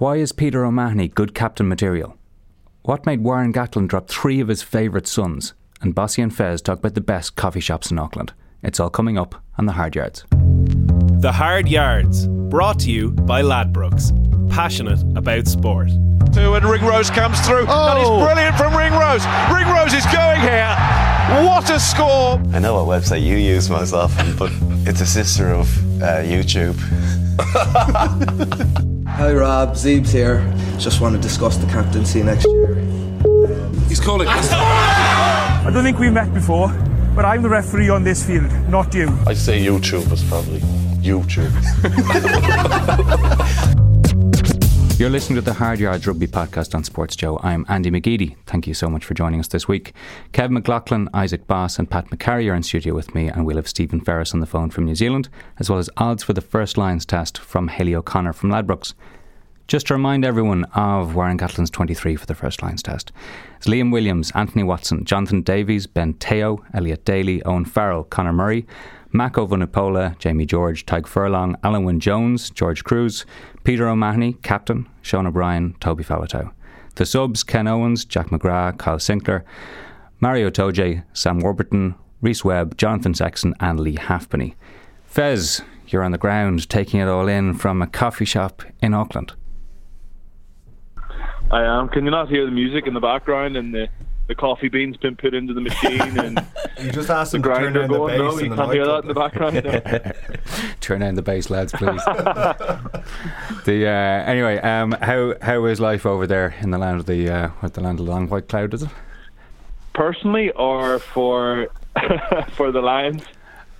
Why is Peter O'Mahony good captain material? What made Warren Gatland drop three of his favourite sons? And Bossy and Fez talk about the best coffee shops in Auckland. It's all coming up on the Hard Yards. The Hard Yards, brought to you by Ladbrokes, passionate about sport. Two and Ringrose comes through. That is brilliant from Ringrose. Ringrose is going here. What a score! I know what website you use most often, but it's a sister of uh, YouTube. Hi Rob, Zeebs here. Just want to discuss the captaincy next year. He's calling. I don't think we've met before, but I'm the referee on this field, not you. I'd say YouTube is probably YouTube. You're listening to the Hard Yards Rugby podcast on Sports Joe. I'm Andy McGeady. Thank you so much for joining us this week. Kev McLaughlin, Isaac Boss, and Pat McCarry are in studio with me, and we'll have Stephen Ferris on the phone from New Zealand, as well as odds for the first Lions test from Hayley O'Connor from Ladbrokes. Just to remind everyone of Warren Gatland's 23 for the first Lions test. It's Liam Williams, Anthony Watson, Jonathan Davies, Ben Te'o, Elliot Daly, Owen Farrell, Conor Murray, Mako Vunipola, Jamie George, Tadhg Furlong, Alun Wyn Jones, George Kruis, Peter O'Mahony, captain, Sean O'Brien, Toby Faletau. The subs, Ken Owens, Jack McGrath, Kyle Sinckler, Maro Itoje, Sam Warburton, Rhys Webb, Jonathan Sexton, and Leigh Halfpenny. Fez, you're on the ground taking it all in from a coffee shop in Auckland. I am. Can you not hear the music in the background and the, the coffee beans been put into the machine and You just asked the him to turn grinder down the going? bass No, you can't hear that in the background. Turn down the bass, lads, please. the uh, anyway, um, how how is life over there in the land of the uh, what the land of the long white cloud? Is it? Personally, or for for the Lions?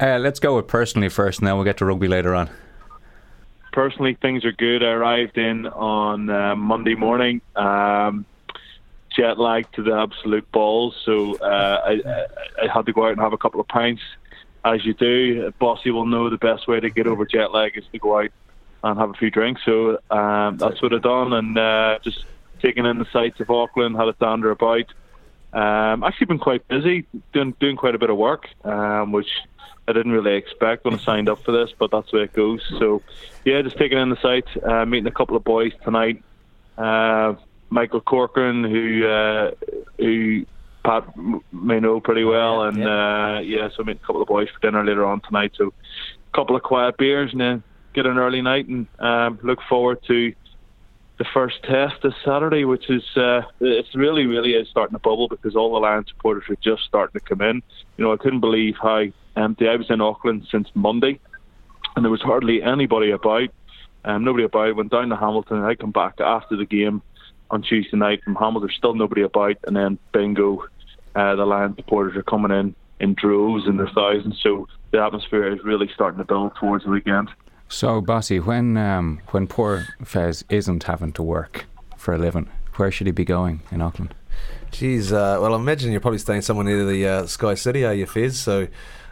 Uh, let's go with personally first, and then we'll get to rugby later on. Personally, things are good. I arrived in on uh, Monday morning. Um, jet lagged to the absolute balls, so uh, I, I, I had to go out and have a couple of pints. As you do, Bossy will know the best way to get over jet lag is to go out and have a few drinks. So um, that's what I've done, and uh, just taking in the sights of Auckland, had a dander about. Um, actually, been quite busy, doing doing quite a bit of work, um, which I didn't really expect when I signed up for this, but that's the way it goes. So, yeah, just taking in the sights, uh, meeting a couple of boys tonight. Uh, Michael Corcoran, who uh, who Pat may know pretty well, and uh, yeah, so meeting a couple of boys for dinner later on tonight. So, a couple of quiet beers and then get an early night, and um, look forward to the first test this Saturday, which is uh, it's really really is starting to bubble because all the Lions supporters are just starting to come in. You know, I couldn't believe how empty. I was in Auckland since Monday, and there was hardly anybody about. Um, nobody about. Went down to Hamilton, and I come back after the game on Tuesday night from Hamilton. There's still nobody about, and then bingo, uh, the Lions supporters are coming in in droves in their thousands. So the atmosphere is really starting to build towards the weekend. So, Bossy, when um, when poor Fez isn't having to work for a living, where should he be going in Auckland? Jeez, uh, well, I imagine you're probably staying somewhere near the uh, Sky City, are you, Fizz? So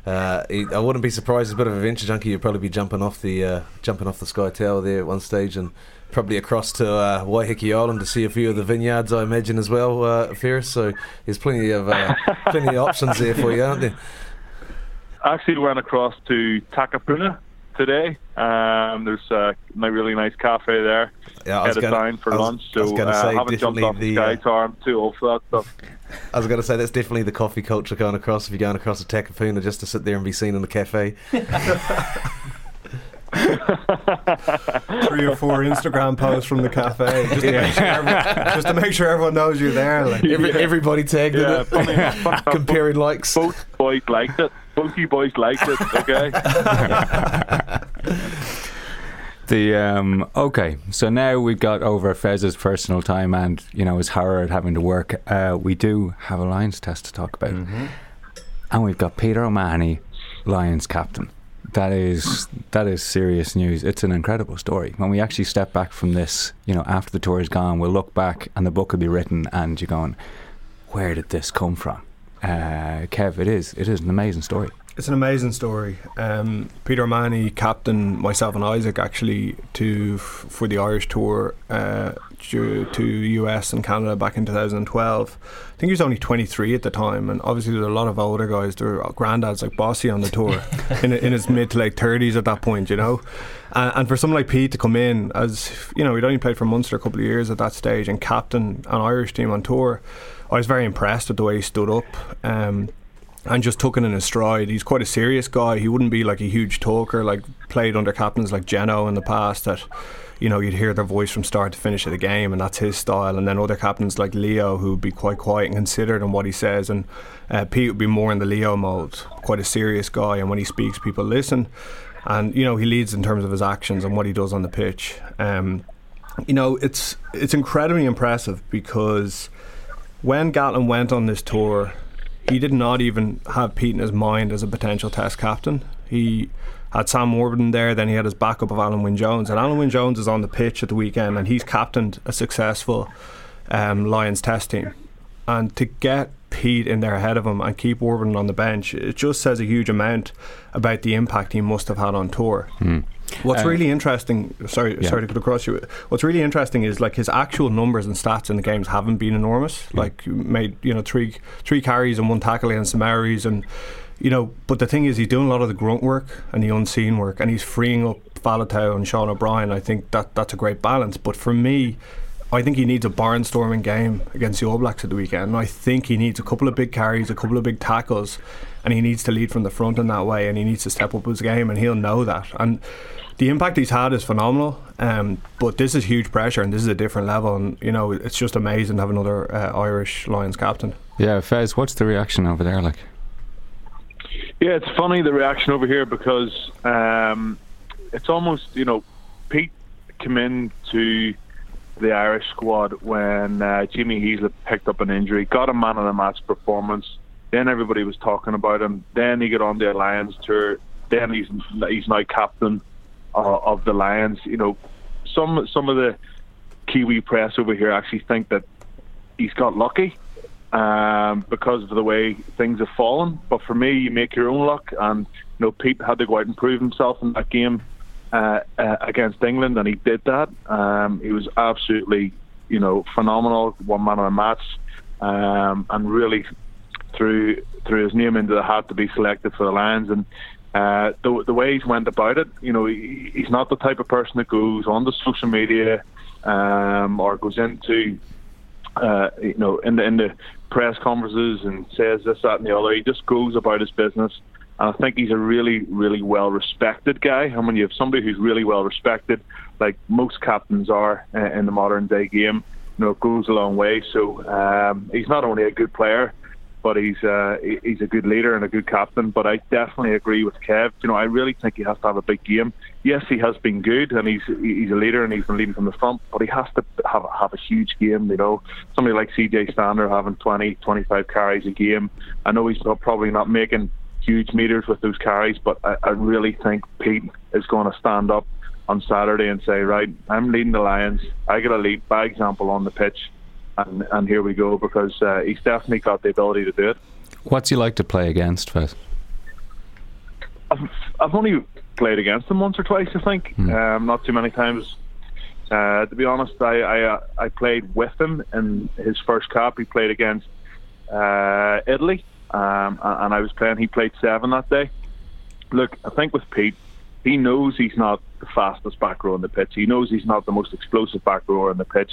uh, he- I wouldn't be surprised. As a bit of a venture junkie, you'd probably be jumping off the uh, jumping off the Sky Tower there at one stage, and probably across to uh, Waiheke Island to see a few of the vineyards. I imagine as well, uh, Ferris. So there's plenty of uh, plenty of options there for you, aren't there? I actually went across to Takapuna today. Um, there's a really nice cafe there. Yeah, I was gonna- down for I was- lunch, I so gonna uh, say haven't jumped off the, the, sky uh, tower. I'm too old for that stuff. I was going to say that's definitely the coffee culture going across. If you're going across to Takapuna just to sit there and be seen in the cafe. Three or four Instagram posts from the cafe, just to, make, sure everyone, just to make sure everyone knows you're there. Like. Every, Everybody tagged Yeah, it, funny enough, funny enough, comparing likes. Both boys liked it. Both you boys liked it. Okay. The um, okay, so now we've got over Fez's personal time and you know his horror at having to work. Uh, we do have a Lions test to talk about, and we've got Peter O'Mahony, Lions captain. That is that is serious news. It's an incredible story. When we actually step back from this, you know, after the tour is gone, we'll look back and the book will be written, and you're going, where did this come from? Uh, Kev, it is it is an amazing story. It's an amazing story. Um, Peter O'Mahony, captain myself and Isaac actually to for the Irish tour uh, to US and Canada back in 2012. I think he was only 23 at the time, and obviously there were a lot of older guys. There were granddads like Bossy on the tour in, in his mid to late 30s at that point, you know. And, and, for someone like Pete to come in as you know, he'd only played for Munster a couple of years at that stage and captain an Irish team on tour. I was very impressed with the way he stood up. Um, and just took it in his stride. He's quite a serious guy. He wouldn't be like a huge talker, like played under captains like Geno in the past that you know, you'd hear their voice from start to finish of the game, and that's his style. And then other captains like Leo, who would be quite quiet and considered in what he says, and uh, Pete would be more in the Leo mode, quite a serious guy. And when he speaks, people listen. And you know, he leads in terms of his actions and what he does on the pitch. Um, you know, it's it's incredibly impressive because when Gatland went on this tour he did not even have Pete in his mind as a potential test captain. He had Sam Warburton there, then he had his backup of Alun Wyn Jones. And Alun Wyn Jones is on the pitch at the weekend and he's captained a successful um, Lions test team. And to get Pete in there ahead of him and keep Warburton on the bench, it just says a huge amount about the impact he must have had on tour. Mm. What's um, really interesting, sorry, yeah. sorry to cut across you. What's really interesting is like his actual numbers and stats in the games haven't been enormous. Yeah. Like made you know three three carries and one tackle against the Maoris, and you know. But the thing is, he's doing a lot of the grunt work and the unseen work, and he's freeing up Faletau and Sean O'Brien. I think that that's a great balance. But for me, I think he needs a barnstorming game against the All Blacks at the weekend. I think he needs a couple of big carries, a couple of big tackles, and he needs to lead from the front in that way. And he needs to step up his game, and he'll know that. And the impact he's had is phenomenal. Um, but this is huge pressure, and this is a different level. And you know, it's just amazing to have another uh, Irish Lions captain. Yeah, Fez, what's the reaction over there like? Yeah, it's funny the reaction over here because um, it's almost you know Pete came in to the Irish squad when uh, Jamie Heaslip picked up an injury, got a man of the match performance. Then everybody was talking about him. Then he got on the Lions tour. Then he's he's now captain uh, of the Lions. You know, some some of the Kiwi press over here actually think that he's got lucky um, because of the way things have fallen. But for me, you make your own luck, and you know Pete had to go out and prove himself in that game uh, uh, against England, and he did that. Um, he was absolutely, you know, phenomenal, one man of the match, um, and really threw threw his name into the hat to be selected for the Lions. And uh, the the way he's went about it, you know, he, he's not the type of person that goes on the social media um, or goes into, uh, you know, in the in the press conferences and says this, that, and the other. He just goes about his business and I think he's a really, really well respected guy. And when you have somebody who's really well respected, like most captains are in the modern day game, you know, it goes a long way. So um, he's not only a good player, but he's uh, he's a good leader and a good captain. But I definitely agree with Kev. You know, I really think he has to have a big game. Yes, he has been good and he's he's a leader and he's been leading from the front, but he has to have have a huge game. You know, somebody like CJ Stander having 20, 25 carries a game. I know he's probably not making huge meters with those carries, but I, I really think Pete is going to stand up on Saturday and say, right, I'm leading the Lions. I got to lead by example on the pitch, and and here we go because uh, he's definitely got the ability to do it. What's he like to play against, Fez? I've, I've only played against him once or twice, I think. Hmm. Um, not too many times. Uh, to be honest, I I, uh, I played with him in his first cap. He played against uh, Italy um, and I was playing. He played seven that day. Look, I think with Pete, he knows he's not the fastest back row on the pitch. He knows he's not the most explosive back row on the pitch.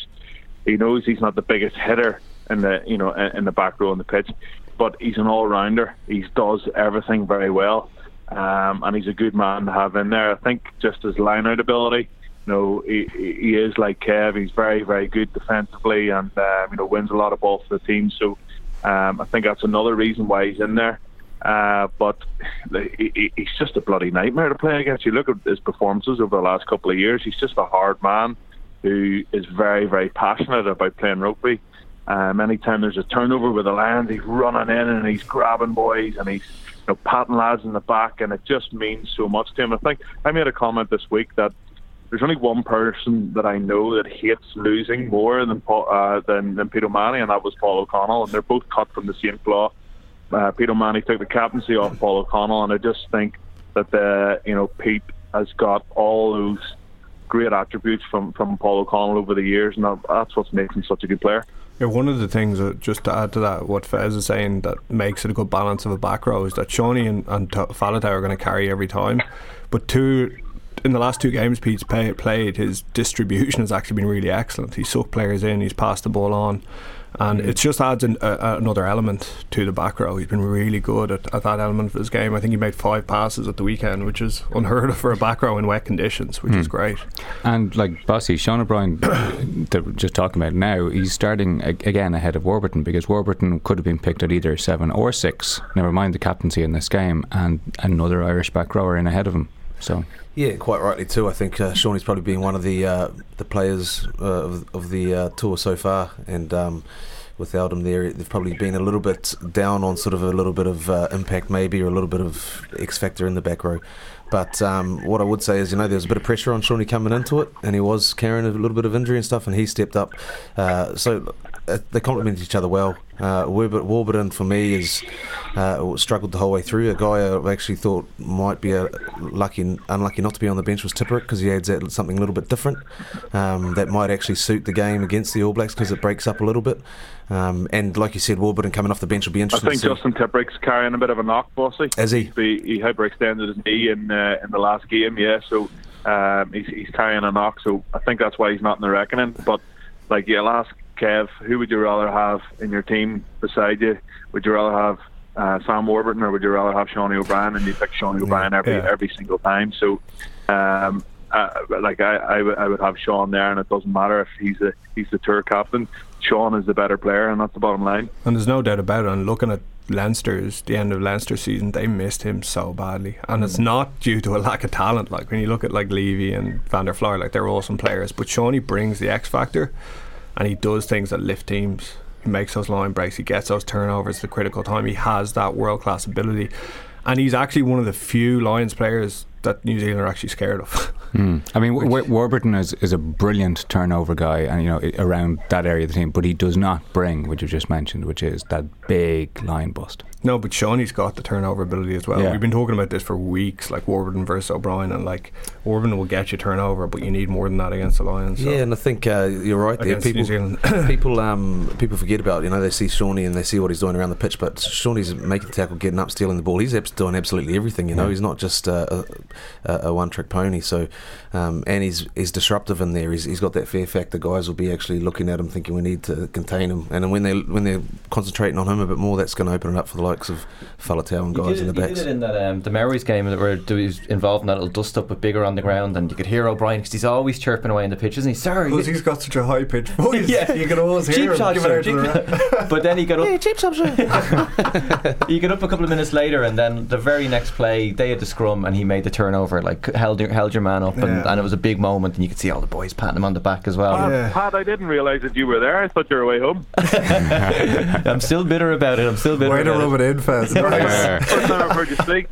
He knows he's not the biggest hitter in the you know in the back row on the pitch. But he's an all rounder. He does everything very well, um, and he's a good man to have in there. I think just his line out ability. You know, he, he is like Kev. He's very, very good defensively, and um, you know wins a lot of balls for the team. So um, I think that's another reason why he's in there. Uh, but he, he's just a bloody nightmare to play against. You look at his performances over the last couple of years. He's just a hard man who is very, very passionate about playing rugby. Um, anytime there's a turnover with the Lions, he's running in and he's grabbing boys and he's you know patting lads in the back, and it just means so much to him. I think I made a comment this week that there's only one person that I know that hates losing more than uh, than, than Peter O'Mahony, and that was Paul O'Connell, and they're both cut from the same cloth. uh, Peter O'Mahony took the captaincy off Paul O'Connell, and I just think that the you know Pete has got all those great attributes from from Paul O'Connell over the years, and that, that's what makes him such a good player. Yeah, one of the things, uh, just to add to that, what Fez is saying that makes it a good balance of a back row is that Seanie and, and are going to carry every time. But two, in the last two games Pete's played, his distribution has actually been really excellent. He's sucked players in, he's passed the ball on and mm. it just adds an, uh, another element to the back row. He's been really good at, at, that element of his game. I think he made five passes at the weekend, which is unheard of for a back row in wet conditions, which mm. is great. And like Bossy, Sean O'Brien, that just talking about now, he's starting again ahead of Warburton because Warburton could have been picked at either seven or six. Never mind the captaincy in this game, and another Irish back rower in ahead of him. So yeah, quite rightly too. I think uh, Seanie's probably been one of the uh, the players uh, of, of the uh, tour so far, and um, without him there, they've probably been a little bit down on sort of a little bit of uh, impact, maybe, or a little bit of X factor in the back row. But um, what I would say is, you know, there was a bit of pressure on Seanie coming into it, and he was carrying a little bit of injury and stuff, and he stepped up. Uh, so uh, they complement each other well. Uh, Warburton, for me, is uh, struggled the whole way through. A guy I actually thought might be a lucky, unlucky not to be on the bench was Tipuric because he adds that something a little bit different um, that might actually suit the game against the All Blacks because it breaks up a little bit. Um, and like you said, Warburton coming off the bench will be interesting. I think Justin Tipuric's carrying a bit of a knock, bossy. Is he? He, he hyperextended his knee in uh, in the last game, yeah. So um, he's, he's carrying a knock. So I think that's why he's not in the reckoning. But like you'll ask Kev, who would you rather have in your team beside you? Would you rather have uh, Sam Warburton or would you rather have Seanie O'Brien? And you pick Seanie O'Brien every yeah. every single time. So, um, uh, like I, I, w- I would have Sean there, and it doesn't matter if he's a he's the tour captain. Sean is the better player, and that's the bottom line. And there's no doubt about it. And looking at Leinster's the end of Leinster season, they missed him so badly, and it's not due to a lack of talent. Like when you look at like Leavy and Van der Flier, like they're awesome players, but Seanie brings the X factor and he does things that lift teams. He makes those line breaks. He gets those turnovers at the critical time. He has that world class ability, and he's actually one of the few Lions players that New Zealand are actually scared of. Mm. I mean, w- Warburton is, is a brilliant turnover guy, and you know around that area of the team, but he does not bring what you just mentioned, which is that big line bust. No, but Seanie's got the turnover ability as well. Yeah. We've been talking about this for weeks, like Warburton versus O'Brien, and like Warburton will get you turnover, but you need more than that against the Lions. So. Yeah, and I think uh, you're right there. People, people, um, people forget about you know they see Seanie and they see what he's doing around the pitch, but Seanie's making the tackle, getting up, stealing the ball. He's doing absolutely everything. You know, yeah. he's not just uh, a, a, one-trick pony. So, um, and he's he's disruptive in there. He's, he's got that fear factor. Guys will be actually looking at him, thinking we need to contain him, and when they when they're concentrating on him a bit more, that's going to open it up for the likes of Faletau and guys in the back. He did it in that um, the Maoris game where he was involved in that little dust up with bigger on the ground, and you could hear O'Brien because he's always chirping away in the pitch, isn't he? Sorry, because he's got such a high pitch voice. yeah, you can always hear cheap him. Shot, cheap but then he got up. Hey, cheap shot, he got up a couple of minutes later, and then the very next play, they had the scrum, and he made the turnover, like held your, held your man up, and, yeah. and it was a big moment, and you could see all the boys patting him on the back as well. Pat, yeah. Pat I didn't realise that you were there. I thought you were away home. I'm still bitter about it. I'm still bitter. Way to rub it in, Fez. First time I've heard you speak.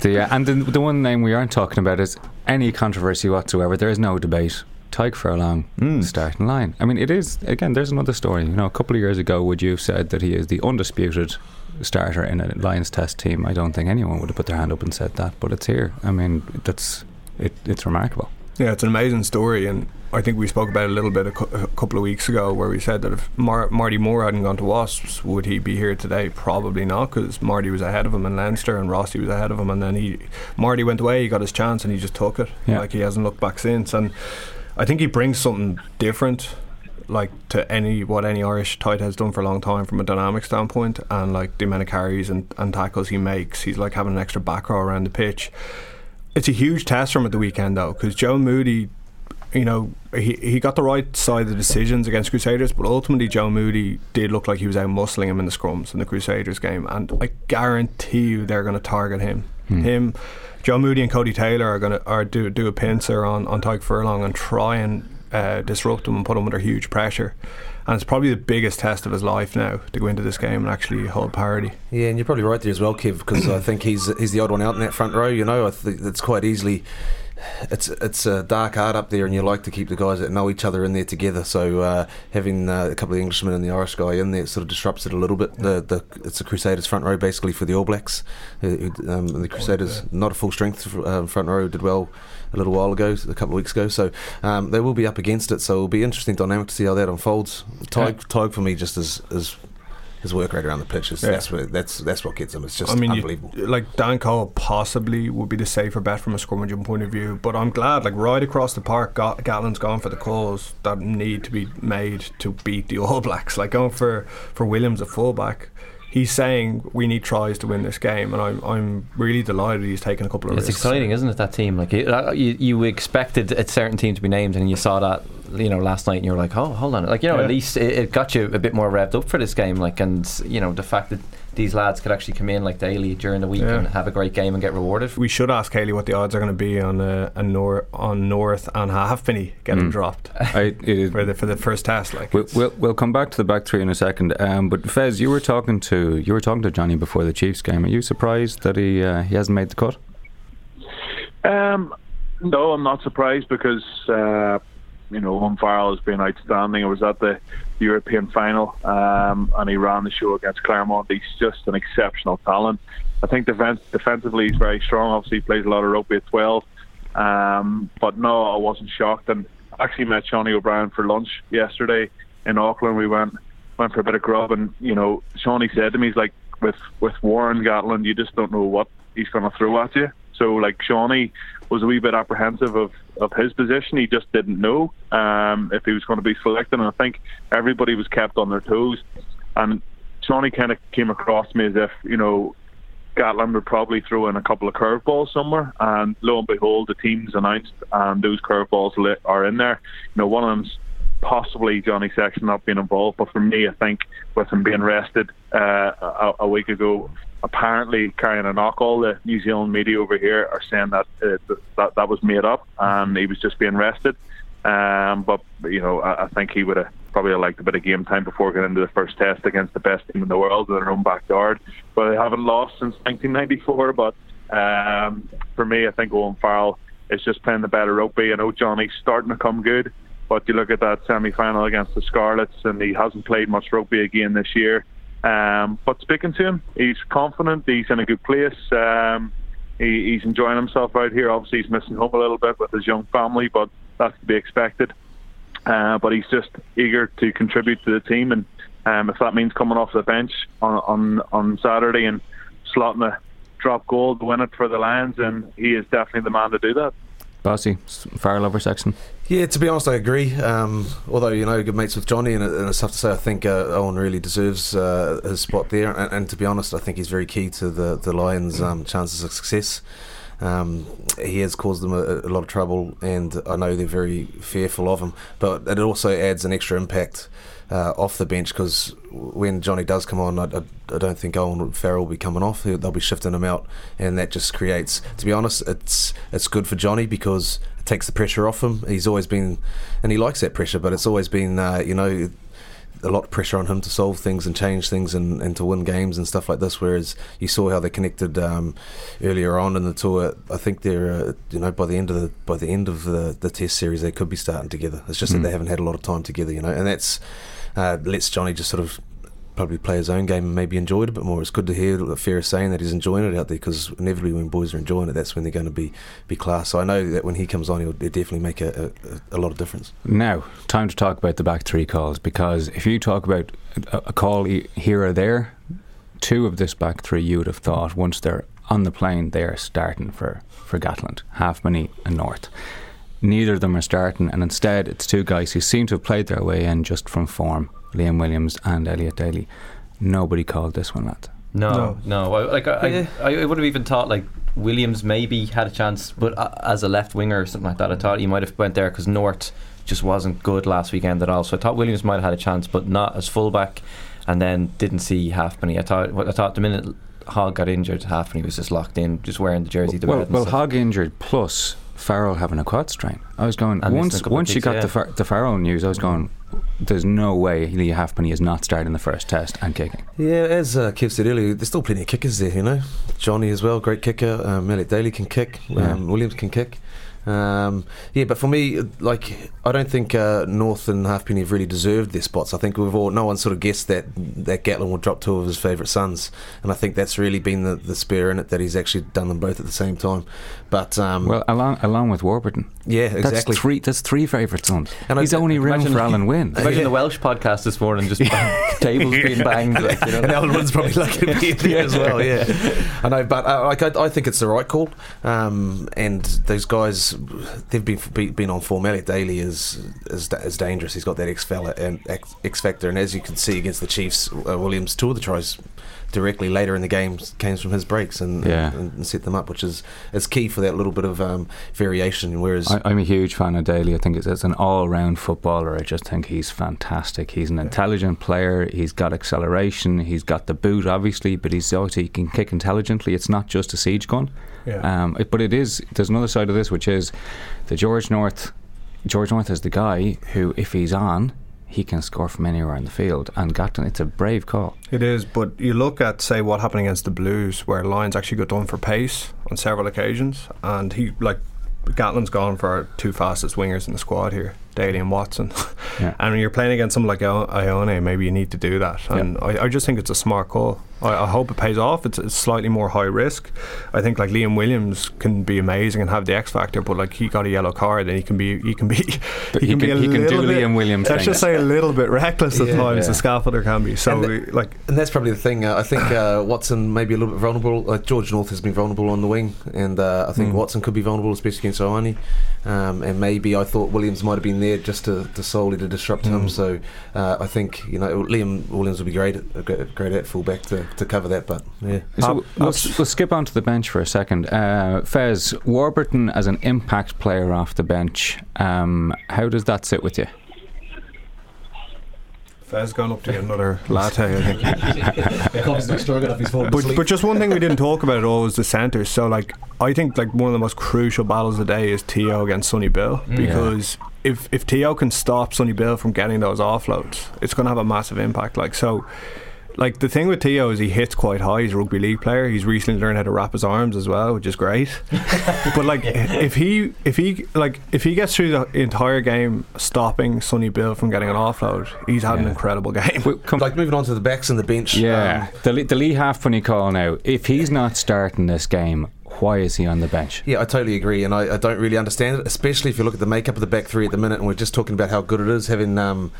so yeah, and the, the one name we aren't talking about is any controversy whatsoever. There is no debate. Tyke Tadhg Furlong mm. starting line. I mean, it is again. There's another story. You know, a couple of years ago, would you have said that he is the undisputed starter in a Lions Test team? I don't think anyone would have put their hand up and said that, but it's here. I mean, that's it, it's remarkable. Yeah, it's an amazing story, and I think we spoke about it a little bit a, cu- a couple of weeks ago, where we said that if Mar- Marty Moore hadn't gone to Wasps, would he be here today? Probably not, because Marty was ahead of him in Leinster, and Rossi was ahead of him, and then he Marty went away, he got his chance, and he just took it. Yeah. Like he hasn't looked back since, and I think he brings something different like to any what any Irish tight has done for a long time from a dynamic standpoint and like the amount of carries and, and tackles he makes he's like having an extra back row around the pitch it's a huge test from at the weekend though, because Joe Moody, you know, he he got the right side of the decisions against Crusaders, but ultimately Joe Moody did look like he was out muscling him in the scrums in the Crusaders game, and I guarantee you they're going to target him. Hmm. Him, Joe Moody and Codie Taylor are going to are do do a pincer on on Tadhg Furlong and try and uh, disrupt him and put him under huge pressure and it's probably the biggest test of his life now to go into this game and actually hold parity. Yeah, and you're probably right there as well, Kev, because I think he's he's the odd one out in that front row. You know, I think quite easily it's it's a dark art up there, and you like to keep the guys that know each other in there together. So uh, having uh, a couple of Englishmen and the Irish guy in there sort of disrupts it a little bit. The, the it's the Crusaders front row basically for the All Blacks. Uh, um, the Crusaders not a full strength uh, front row did well a little while ago, a couple of weeks ago. So um, they will be up against it. So it'll be interesting dynamic to see how that unfolds. Tadhg, Tadhg for me just as as his work rate around the pitch is Yeah. that's what that's that's what gets him. It's just I mean, you- unbelievable. like Dan Cole possibly would be the safer bet from a scrummaging point of view, but I'm glad, like right across the park, Gat- Gatland's gone for the calls that need to be made to beat the All Blacks. Like going for for Williams at fullback, he's saying we need tries to win this game, and I'm I'm really delighted he's taken a couple of risks. It's risks. exciting, isn't it? That team, like you, uh, you, you expected a certain team to be named, and you saw that, you know, last night, and you were like, oh, hold on, like you know, Yeah. at least it, it got you a bit more revved up for this game, like, and you know, the fact that these lads could actually come in like daily during the week Yeah. and have a great game and get rewarded. We should ask Haley what the odds are going to be on uh, a nor- on North and Halfpenny getting Mm. dropped I, it, for the for the first test. Like, We'll, we'll, we'll come back to the back three in a second. Um, but Fez, you were talking to you were talking to Johnny before the Chiefs game. Are you surprised that he uh, he hasn't made the cut? Um, no, I'm not surprised because uh, you know Owen Farrell has been outstanding. I was at the European final um, and he ran the show against Clermont. He's just an exceptional talent. I think defense, defensively he's very strong. Obviously, he plays a lot of rugby at 12. Um, but no, I wasn't shocked. And actually met Johnny O'Brien for lunch yesterday in Auckland. We went went for a bit of grub, and you know, Seanie said to me, he's like, with with Warren Gatland, you just don't know what he's going to throw at you. So like Seanie was a wee bit apprehensive of, of his position. He just didn't know um, if he was going to be selected, and I think everybody was kept on their toes. And Seanie kind of came across me as if you know Gatland would probably throw in a couple of curveballs somewhere, and lo and behold, the team's announced, and those curveballs are in there. You know, one of them's possibly Johnny Sexton not being involved, but for me, I think with him being rested uh, a, a week ago, apparently carrying a knock, all the New Zealand media over here are saying that uh, that that was made up, and he was just being rested. Um, but you know, I, I think he would have probably liked a bit of game time before getting into the first test against the best team in the world in their own backyard. But they haven't lost since 1994. But um, for me, I think Owen Farrell is just playing the better rugby. I know Johnny's starting to come good, but you look at that semi-final against the Scarlets, and he hasn't played much rugby again this year. Um, but speaking to him, he's confident. He's in a good place. Um, he, he's enjoying himself out here. Obviously, he's missing home a little bit with his young family, but that's to be expected. Uh, but he's just eager to contribute to the team, and um, if that means coming off the bench on on, on Saturday and slotting a drop goal to win it for the Lions, then he is definitely the man to do that. Bossy, Farrell over Sexton. Yeah, to be honest, I agree. Um, although you know, good mates with Johnny, and, and it's tough to say. I think uh, Owen really deserves uh, his spot there. And, and to be honest, I think he's very key to the the Lions' um, chances of success. Um, he has caused them a, a lot of trouble, and I know they're very fearful of him. But it also adds an extra impact uh, off the bench because when Johnny does come on, I, I, I don't think Owen Farrell will be coming off. They'll be shifting him out, and that just creates. To be honest, it's it's good for Johnny because it takes the pressure off him. He's always been, and he likes that pressure, but it's always been, uh, you know. A lot of pressure on him to solve things and change things and, and to win games and stuff like this. Whereas you saw how they connected um, earlier on in the tour. I think they're, uh, you know, by the end of the by the end of the, the Test series, they could be starting together. It's just Mm. that they haven't had a lot of time together, you know, and that's uh, lets Johnny just sort of probably play his own game and maybe enjoy it a bit more. It's good to hear Ferris saying that he's enjoying it out there because inevitably when boys are enjoying it, that's when they're going to be be class. So I know that when he comes on, he'll, definitely make a, a, a lot of difference. Now, time to talk about the back three calls because if you talk about a, a call here or there, two of this back three you would have thought once they're on the plane, they are starting for, for Gatland, Halfpenny and North. Neither of them are starting, and instead it's two guys who seem to have played their way in just from form Liam Williams and Elliot Daly. Nobody called this one, lad. No, no. I, like I, Yeah. I, I would have even thought like Williams maybe had a chance, but uh, as a left winger or something like that, I thought he might have went there because North just wasn't good last weekend at all. So I thought Williams might have had a chance, but not as fullback. And then didn't see Halfpenny. I thought I thought the minute Hogg got injured, Halfpenny was just locked in, just wearing the jersey. The well, red and well. Hogg injured plus Farrell having a quad strain. I was going And once a couple of once you got yeah. the Far- the Farrell news. I was going. There's no way Leigh Halfpenny is not starting the first test and kicking. Yeah, as uh, Kev said earlier, there's still plenty of kickers there, you know. Johnny as well, great kicker. Um, Elliot Daly can kick. Yeah. Um, Williams can kick. Um, yeah, but for me, like I don't think uh, North and Halfpenny have really deserved their spots. I think we've all no one sort of guessed that that Gatland would drop two of his favourite sons, and I think that's really been the, the spare in it that he's actually done them both at the same time. But um, well, along along with Warburton, yeah, exactly. That's three. That's three favourite sons. And he's I, only room for Alun Wyn. Imagine yeah. the Welsh podcast this morning, just tables being banged. Like, you know. And Alun Wyn's probably lucky to be there as well. Yeah, I know, but uh, like I, I, think it's the right call. Um, and those guys, they've been been on form. Elliot Daly is is, is dangerous. He's got that X and X factor, and as you can see against the Chiefs, uh, Williams two of the tries directly later in the game came from his breaks and, yeah. and, and, set them up, which is is key for that little bit of um, variation. Whereas I, am a huge fan of Daly. I think it's, it's an all round footballer. I just think he's fantastic. He's an intelligent player. He's got acceleration. He's got the boot, obviously, but he's also he can kick intelligently. It's not just a siege gun. Yeah. Um, it, but it is. There's another side of this, which is the George North. George North is the guy who, if he's on, he can score from anywhere in the field. And Gatland, it's a brave call. It is, but you look at say what happened against the Blues, where Lyons actually got done for pace on several occasions, and he like Gatland's gone for two fastest wingers in the squad here. Daly and Watson. Yeah. and when you're playing against someone like Ioane, maybe you need to do that. And yeah. I, I, just think it's a smart call. I, I hope it pays off. It's, it's, slightly more high risk. I think like Liam Williams can be amazing and have the X factor, but like he got a yellow card and he can be he can be he, he can, be a he can do bit, Liam Williams. Let's just say a little bit reckless at yeah, times. The scaffolder can be so and the, like. And that's probably the thing. Uh, I think uh, Watson may be a little bit vulnerable. Like George North has been vulnerable on the wing, and uh, I think mm. Watson could be vulnerable, especially against Ioane. Um, and maybe I thought Williams might have been there just to, to solely to disrupt mm. him. So uh, I think you know Liam Williams will be great at, great at fullback to, to cover that. But yeah, so we'll, we'll, skip on to the bench for a second. Uh, Fez Warburton as an impact player off the bench. Um, how does that sit with you? Fez gone up to get another latte, I think. but, but just one thing we didn't talk about at all was the centres. So, like, I think like one of the most crucial battles of the day is Te'o against Sonny Bill mm. because yeah. If if Te'o can stop Sonny Bill from getting those offloads, it's going to have a massive impact. Like, so like the thing with Te'o is he hits quite high. He's a rugby league player. He's recently learned how to wrap his arms as well, which is great. but like if he if he like if he gets through the entire game stopping Sonny Bill from getting an offload, he's had yeah. an incredible game. Come like moving on to the backs and the bench. Yeah, um, the the Leigh Halfpenny call now. If he's not starting this game, why is he on the bench? Yeah, I totally agree, and I, I, don't really understand it, especially if you look at the makeup of the back three at the minute, and we're just talking about how good it is having um,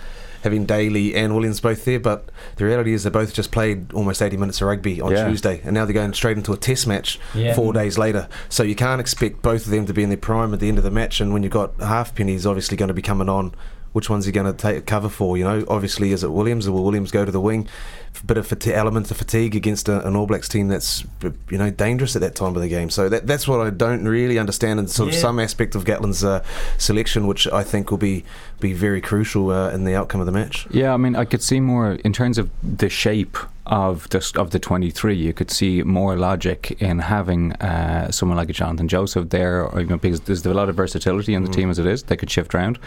having Daly and Williams both there. But the reality is they both just played almost 80 minutes of rugby on yeah. Tuesday, and now they're going straight into a test match yeah. four days later. So you can't expect both of them to be in their prime at the end of the match. And when you've got Halfpenny's obviously going to be coming on which one's he going to take cover for? You know, obviously, is it Williams or will Williams go to the wing? A bit of fati- element of fatigue against a, an All Blacks team that's you know dangerous at that time of the game. So that, that's what I don't really understand in sort yeah. of some aspect of Gatland's uh, selection, which I think will be be very crucial uh, in the outcome of the match. Yeah, I mean, I could see more in terms of the shape of the of the 23 you could see more logic in having uh, someone like a Jonathan Joseph there or, you know, because there's a lot of versatility in the mm. team as it is they could shift around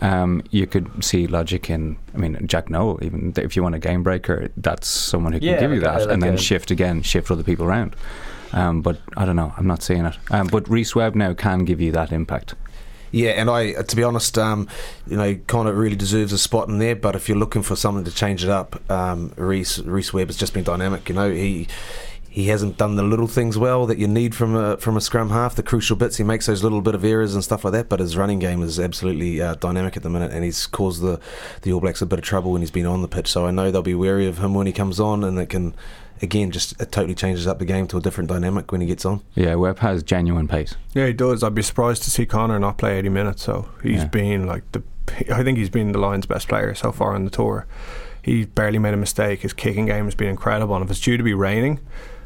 um, you could see logic in I mean Jack Nowell even if you want a game breaker that's someone who can yeah, give you that like and then shift again shift other people around um, but I don't know I'm not seeing it um, but Rhys Webb now can give you that impact yeah, and I, to be honest, um, you know, kind of really deserves a spot in there. But if you're looking for someone to change it up, um, Rhys Rhys Webb has just been dynamic. You know, he he hasn't done the little things well that you need from a from a scrum half, the crucial bits. He makes those little bit of errors and stuff like that. But his running game is absolutely uh, dynamic at the minute, and he's caused the the All Blacks a bit of trouble when he's been on the pitch. So I know they'll be wary of him when he comes on, and it can again, just it totally changes up the game to a different dynamic when he gets on. Yeah, Webb has genuine pace. Yeah, he does. I'd be surprised to see Conor not play 80 minutes. So he's yeah. been like the. I think he's been the Lions' best player so far on the tour. He's barely made a mistake. His kicking game has been incredible. And if it's due to be raining,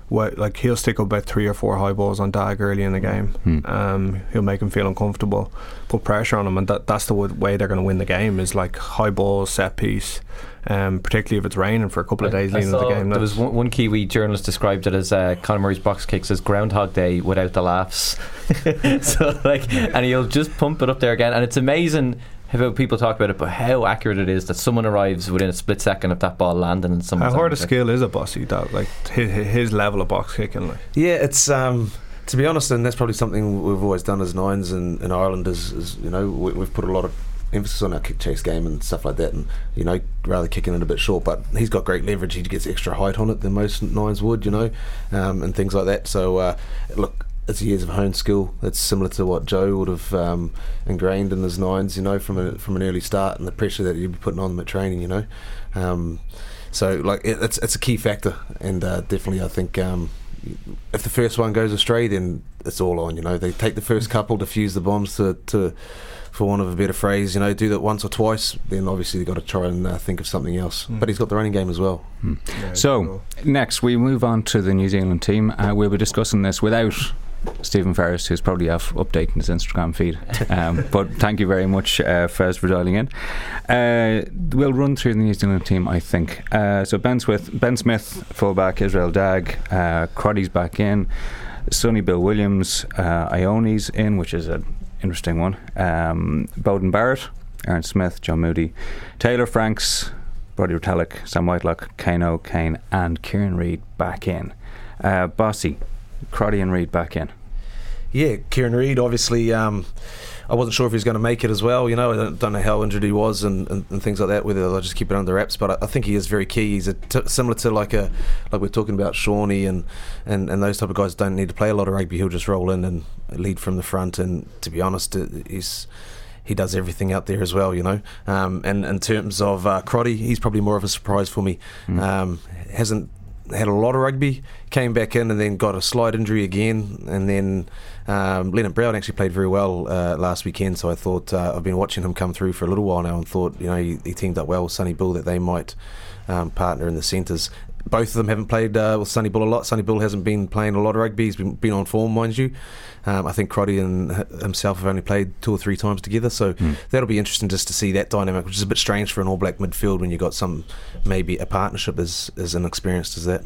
what like he'll stick up about three or four high balls on Dagg early in the game. Hmm. Um, he'll make him feel uncomfortable, put pressure on him, and that, that's the way they're going to win the game. Is like high balls, set piece, um, particularly if it's raining for a couple of days leading into the game. There was one, one, Kiwi journalist described it as uh, Conor Murray's box kicks as Groundhog Day without the laughs. so like, and he'll just pump it up there again, and it's amazing how people talk about it, but how accurate it is that someone arrives within a split second of that ball landing and someone. How hard a skill is a bossy that like his, his level of box kicking? Like yeah, it's um To be honest, and that's probably something we've always done as nines in, in Ireland. Is, is you know we, we've put a lot of emphasis on our kick chase game and stuff like that, and you know rather kicking it a bit short. But he's got great leverage. He gets extra height on it than most nines would, you know, um, and things like that. So uh, look, it's years of honed skill. It's similar to what Joe would have um, ingrained in his nines, you know, from a, from an early start and the pressure that he'd be putting on them at training, you know. Um, so like it, it's it's a key factor, and uh, definitely I think. Um, if the first one goes astray, then it's all on. You know, they take the first couple, defuse the bombs to, to for want of a better phrase, you know, do that once or twice, then obviously they've got to try and uh, think of something else. Mm. But he's got the running game as well. Mm. Yeah, so, cool. next we move on to the New Zealand team. Uh, we'll be discussing this without Stephen Ferris, who's probably off updating his Instagram feed. Um, but thank you very much, uh, Ferris, for dialing in. Uh, we'll run through the New Zealand team, I think. Uh, so Ben Smith, Ben Smith, fullback, Israel Dagg, uh, Crotty's back in, Sonny Bill Williams, uh, Ioane's in, which is an interesting one. Um, Beauden Barrett, Aaron Smith, John Moody, Taylor Franks, Brodie Retallick, Sam Whitelock, Kaino, Cane and Kieran Read back in. Uh, Bossy, Crotty and Read back in. Yeah, Kieran Read, obviously. Um, I wasn't sure if he was going to make it as well. You know, I don't, don't know how injured he was and, and, and, things like that. Whether they'll just keep it under wraps, but I, I think he is very key. He's t- similar to like a like we're talking about Seanie and, and and those type of guys don't need to play a lot of rugby. He'll just roll in and lead from the front. And to be honest, he's he does everything out there as well, you know. Um, and in terms of uh, Crotty, he's probably more of a surprise for me. Mm. Um, hasn't had a lot of rugby, came back in and then got a slight injury again, and then um, Lienert-Brown actually played very well uh, last weekend. So I thought uh, I've been watching him come through for a little while now, and thought you know he, he teamed up well with Sonny Bill that they might um, partner in the centres. Both of them haven't played uh, with Sonny Bill a lot. Sonny Bill hasn't been playing a lot of rugby. He's been, been on form, mind you. Um, I think Crotty and himself have only played two or three times together, so mm. that'll be interesting just to see that dynamic, which is a bit strange for an All Black midfield when you've got some maybe a partnership as as inexperienced as that.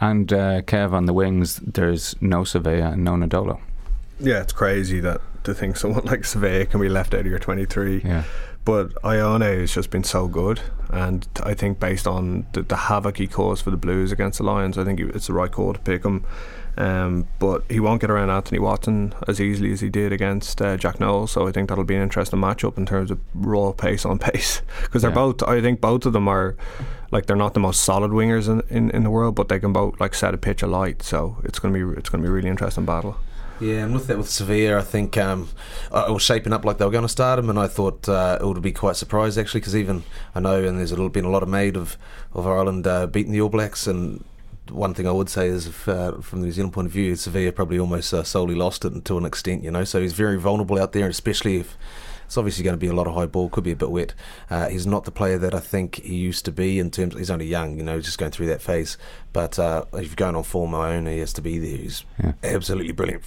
And uh, Kev on the wings, there's no Savea and no Naholo. Yeah, it's crazy that to think someone like Savea can be left out of your 23. Yeah. But Ioane has just been so good, and I think based on the, the havoc he caused for the Blues against the Lions, I think it's the right call to pick him. Um, but he won't get around Anthony Watson as easily as he did against uh, Jack Nowell. So I think that'll be an interesting matchup in terms of raw pace on pace because they're yeah. both. I think both of them are like they're not the most solid wingers in, in, in the world, but they can both like set a pitch alight. So it's gonna be it's gonna be a really interesting battle. Yeah, and with that, with Savea, I think um, it was shaping up like they were going to start him, and I thought uh, it would be quite surprised actually, because even I know, and there's a little, been a lot of made of of Ireland uh, beating the All Blacks, and one thing I would say is, if, uh, from the New Zealand point of view, Savea probably almost uh, solely lost it to an extent, you know. So he's very vulnerable out there, especially if it's obviously going to be a lot of high ball, could be a bit wet. Uh, he's not the player that I think he used to be in terms. Of, He's only young, you know, just going through that phase. But uh, if you're going on form, my own, he has to be there. He's yeah. absolutely brilliant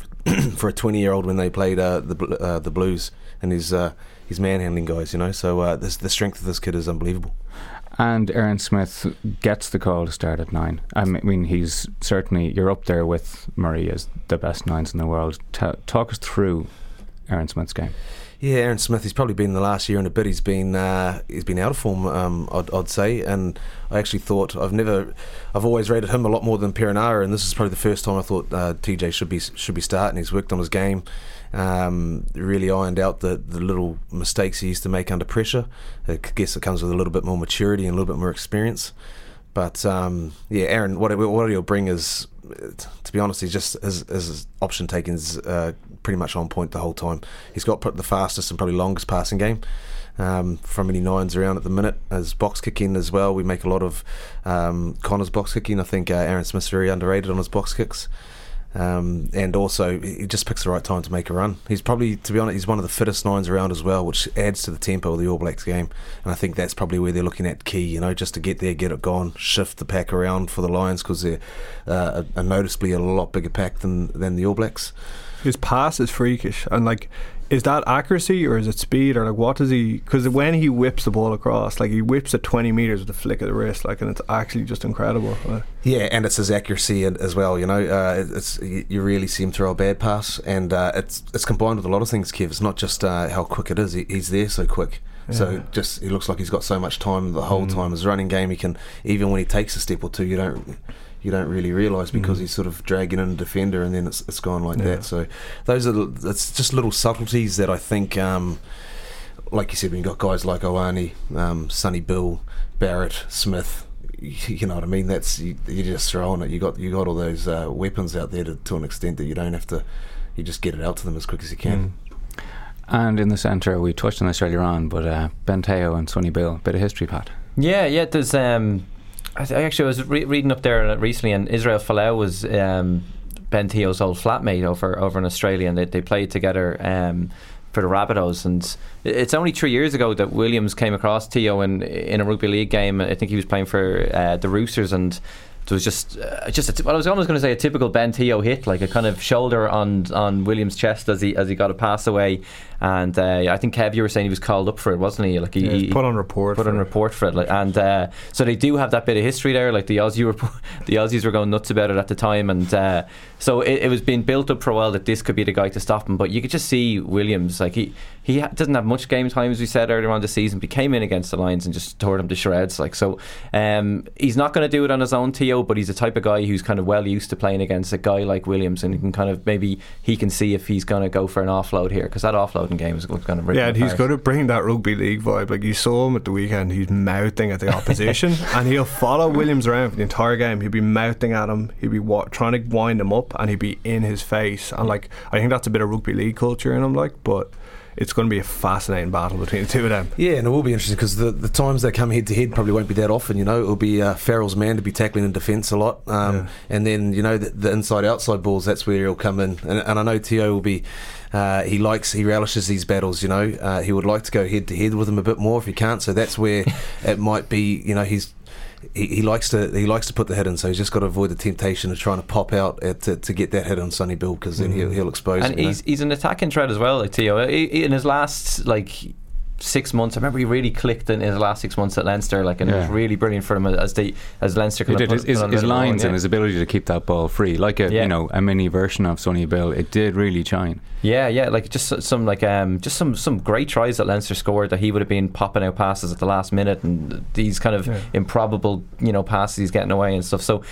for a 20 year old when they played uh, the uh, the Blues and his uh, his manhandling guys, you know. So this, the strength of this kid is unbelievable. And Aaron Smith gets the call to start at nine. I mean, he's certainly, you're up there with Murray as the best nines in the world. T- talk us through Aaron Smith's game. Yeah, Aaron Smith. He's probably been the last year and a bit. He's been uh, he's been out of form. Um, I'd, I'd, say, and I actually thought I've never, I've always rated him a lot more than Perenara, and this is probably the first time I thought uh, TJ should be should be starting. He's worked on his game um, really ironed out the, the little mistakes he used to make under pressure. I guess it comes with a little bit more maturity and a little bit more experience. But um, yeah, Aaron, what what he'll bring is, to be honest, he's just his, his option taking is uh, pretty much on point the whole time. He's got the fastest and probably longest passing game. Um, from any nines around at the minute. As box kicking as well, we make a lot of um, Conor's box kicking. I think uh, Aaron Smith's very underrated on his box kicks. Um, and also, he just picks the right time to make a run. He's probably, to be honest, he's one of the fittest nines around as well, which adds to the tempo of the All Blacks game. And I think that's probably where they're looking at key, you know, just to get there, get it gone, shift the pack around for the Lions because they're uh, a, a noticeably a lot bigger pack than, than the All Blacks. His pass is freakish, and like is that accuracy or is it speed? Or like what does he because when he whips the ball across like he whips it 20 meters with a flick of the wrist like and it's actually just incredible. Yeah and it's his accuracy as well you know uh, it's you really see him throw a bad pass. And uh, it's it's combined with a lot of things Kev. It's not just uh, how quick it is. He, he's there so quick. Yeah. So just he looks like he's got so much time the whole mm. time. His running game, he can even when he takes a step or two, you don't you don't really realise because Mm. he's sort of dragging in a defender and then it's, it's gone like Yeah. that. So those are the- it's just little subtleties that I think, um, like you said, when you've got guys like Ioane, um, Sonny Bill, Barrett, Smith. You know what I mean? That's you, you just throw on it. You got you got all those uh, weapons out there to, to an extent that you don't have to. You just get it out to them as quick as you can. And in the centre, we touched on this earlier on, but uh, Ben Te'o and Sonny Bill, bit of history, Pat. Yeah, yeah. There's um, I, th- I actually was re- reading up there recently, and Israel Folau was um, Ben Te'o's old flatmate over over in Australia, and they they played together. Um, for the Rabbitohs, and it's only three years ago that Williams came across Te'o in in a rugby league game. I think he was playing for uh, the Roosters, and it was just uh, just well, I was almost going to say a typical Ben Te'o hit, like a kind of shoulder on on Williams' chest as he as he got a pass away. And uh, I think Kev, you were saying he was called up for it, wasn't he? Like he, Yeah, he put on report put on it. report for it. Like, and uh, so they do have that bit of history there. Like the Aussie, were, the Aussies were going nuts about it at the time, and uh, so it, it was being built up for a while that this could be the guy to stop him. But you could just see Williams, like he he doesn't have much game time as we said earlier on the season. But he came in against the Lions and just tore them to shreds. Like so, um, he's not going to do it on his own, Te'o, but he's the type of guy who's kind of well used to playing against a guy like Williams, and he can kind of maybe he can see if he's going to go for an offload here because that offloading game is going to rip Yeah, and he's going to bring that rugby league vibe. Like you saw him at the weekend, he's mouthing at the opposition, and he'll follow Williams around for the entire game. He'll be mouthing at him. He'll be wa- trying to wind him up, and he'll be in his face. And like, I think that's a bit of rugby league culture in him. Like, but it's going to be a fascinating battle between the two of them. Yeah, and it will be interesting because the, the times they come head to head probably won't be that often. You know, it'll be uh, Farrell's man to be tackling in defence a lot, um, Yeah. and then you know the, the inside outside balls. That's where he'll come in, and, and I know Te'o will be. Uh, he likes, he relishes these battles. You know, uh, he would like to go head to head with him a bit more if he can't. So that's where it might be. You know, he's he, he likes to he likes to put the hit in, so he's just got to avoid the temptation of trying to pop out at, to, to get that hit on Sonny Bill because then he'll, he'll expose and him. you know? he's he's an attacking threat as well, like Te'o. He- he- In his last like six months, I remember he really clicked in his last six months at Leinster, like, and it was really brilliant for him as they as Leinster. He did of his, put- his, his lines yeah. and his ability to keep that ball free, like a Yeah. you know a mini version of Sonny Bill. It did really shine. Yeah, yeah, like just some like um just some some great tries that Leinster scored that he would have been popping out passes at the last minute and these kind of Yeah. improbable you know passes he's getting away and stuff. So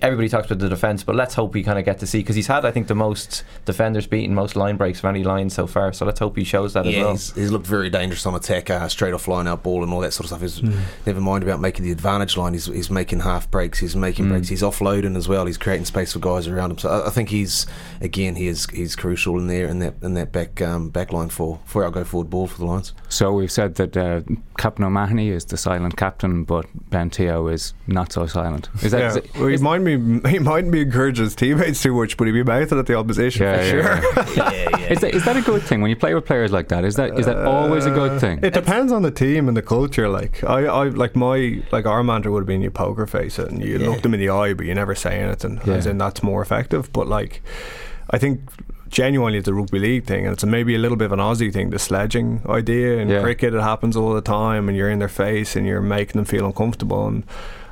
everybody talks about the defence, but let's hope we kind of get to see because he's had I think the most defenders beaten, most line breaks of any line so far. So let's hope he shows that as well. he's, he's looked very dangerous on attack, uh, straight off line out ball and all that sort of stuff. He's, Hmm. Never mind about making the advantage line. He's, he's making half breaks. He's making Mm. breaks. He's offloading as well. He's creating space for guys around him. So I, I think he's again he is he's crucial in there in that in that back um, back line for for our go forward ball for the Lions. So we've said that uh, Captain O'Mahony is the silent captain, but Ben Te'o is not so silent. Is that? yeah, is it- well, he is- might be he mightn't be encouraging his teammates too much, but he'd be mouthing at the opposition Yeah, for yeah, sure. is, that, is that a good thing when you play with players like that? Is that is that always a good uh, thing? It depends on the team and the culture. Like I, I like my like our manager would have been your poker face it and you Yeah. look them in the eye, but you never say anything. As in that's more effective. But like, I think genuinely it's a rugby league thing, and it's maybe a little bit of an Aussie thing. The sledging idea in Yeah. cricket, it happens all the time, and you're in their face and you're making them feel uncomfortable. And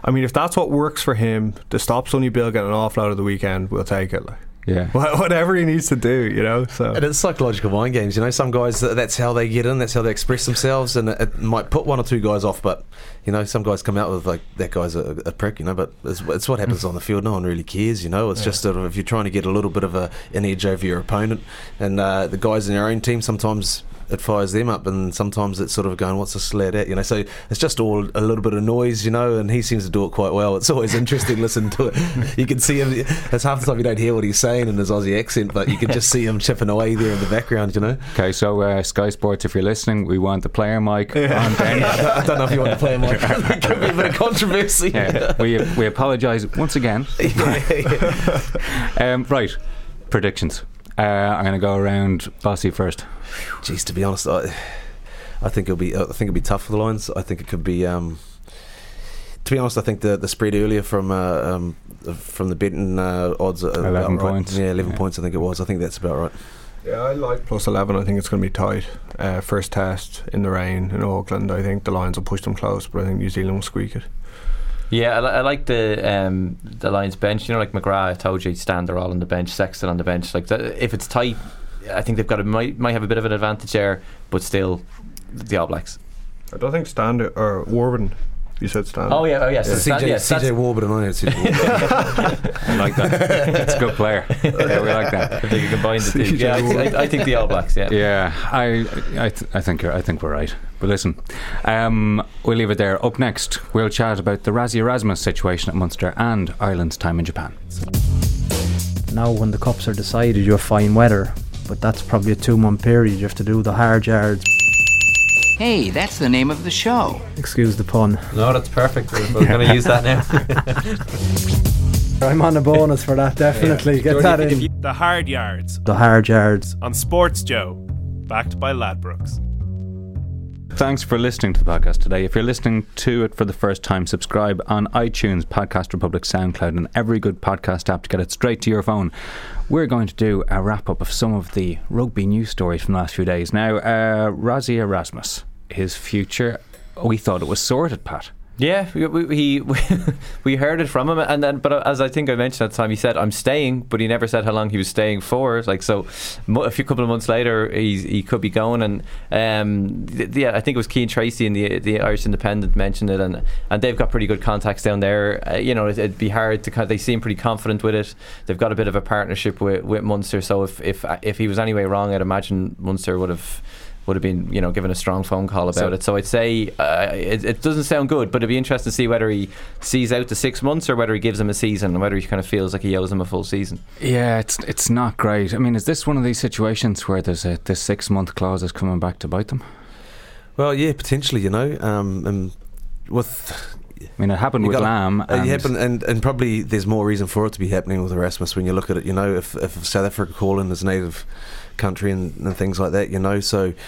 I mean, if that's what works for him to stop Sonny Bill getting an offload of the weekend, we'll take it. Like. yeah. Whatever he needs to do, you know. So And it's psychological mind games, you know. Some guys that's how they get in, that's how they express themselves, and it, it might put one or two guys off. But you know, some guys come out with like that guy's a, a prick, you know. But it's, it's what happens on the field. No one really cares, you know. It's just sort of if you're trying to get a little bit of a, an edge over your opponent, and uh, the guys in your own team sometimes. It fires them up, and sometimes it's sort of going, "What's this sled at?" You know. So it's just all a little bit of noise, you know. And he seems to do it quite well. It's always interesting listening to it. You can see him. It's half the time you don't hear what he's saying in his Aussie accent, but you can just see him chipping away there in the background, you know. Okay, so uh, Sky Sports, if you're listening, we want the player mic on Ben. I don't know if you want the player like could be a bit of controversy. Yeah, we we apologise once again. Um, right, predictions. Uh, I'm going to go around Bossy first. Jeez, to be honest, I, I think it'll be. I think it'll be tough for the Lions. I think it could be. Um, to be honest, I think the the spread earlier from uh, um, from the betting uh, odds are 11 about right. points. Yeah, eleven Yeah. points. I think it was. I think that's about right. Yeah, I like plus 11. I think it's going to be tight. Uh, first test in the rain in Auckland. I think the Lions will push them close, but I think New Zealand will squeak it. Yeah, I, li- I like the um, the Lions bench. You know, like McGrath, I told you, Stander all on the bench, Sexton on the bench. Like that, if it's tight, I think they've got a, might might have a bit of an advantage there, but still, the All Blacks. I don't think Stander or Warburton You said Stan. Oh yeah, oh yes. Yeah. Stan- CJ, yes, that's- CJ Warburton, I had CJ Warburton. I like that. That's a good player. Yeah, we like that. If they could combine the two. Yeah, I, I, I think the All Blacks. Yeah. Yeah, I, I, th- I think you're, I think we're right. But listen, um, we'll leave it there. Up next, we'll chat about the Rassie Erasmus situation at Munster and Ireland's time in Japan. Now, when the cups are decided, you have fine weather, but that's probably a two month period. You have to do the hard yards. Hey, that's the name of the show. Excuse the pun. No, that's perfect. We're, we're going to use that now. I'm on a bonus for that, definitely. Get that in. The Hard Yards The hard yards. on Sports Joe, backed by Ladbrokes. Thanks for listening to the podcast today. If you're listening to it for the first time, subscribe on iTunes, Podcast Republic, SoundCloud, and every good podcast app to get it straight to your phone. We're going to do a wrap up of some of the rugby news stories from the last few days. Now, uh, Rassie Erasmus, his future, we thought it was sorted, Pat. Yeah, we, we, he, we heard it from him, and then, but as I think I mentioned at the time, he said, "I'm staying," but he never said how long he was staying for. Like so, a few couple of months later, he's, he could be going. And um, th- yeah, I think it was Cian Tracey in the the Irish Independent mentioned it, and and they've got pretty good contacts down there. Uh, you know, it, it'd be hard to. They seem pretty confident with it. They've got a bit of a partnership with with Munster. So if if if he was anyway wrong, I'd imagine Munster would have would have been you know given a strong phone call about So- it. So I'd say uh, it, it doesn't sound good, but it'd be interesting to see whether he sees out the six months or whether he gives him a season, and whether he kind of feels like he owes him a full season. Yeah, it's it's not great. I mean, is this one of these situations where there's a this six month clause is coming back to bite them? well, yeah, potentially, you know. Um, and with I mean, it happened You with Lam. And yeah, and and probably there's more reason for it to be happening with Erasmus when you look at it. You know, if if South Africa call in his native country and, and things like that, you know, so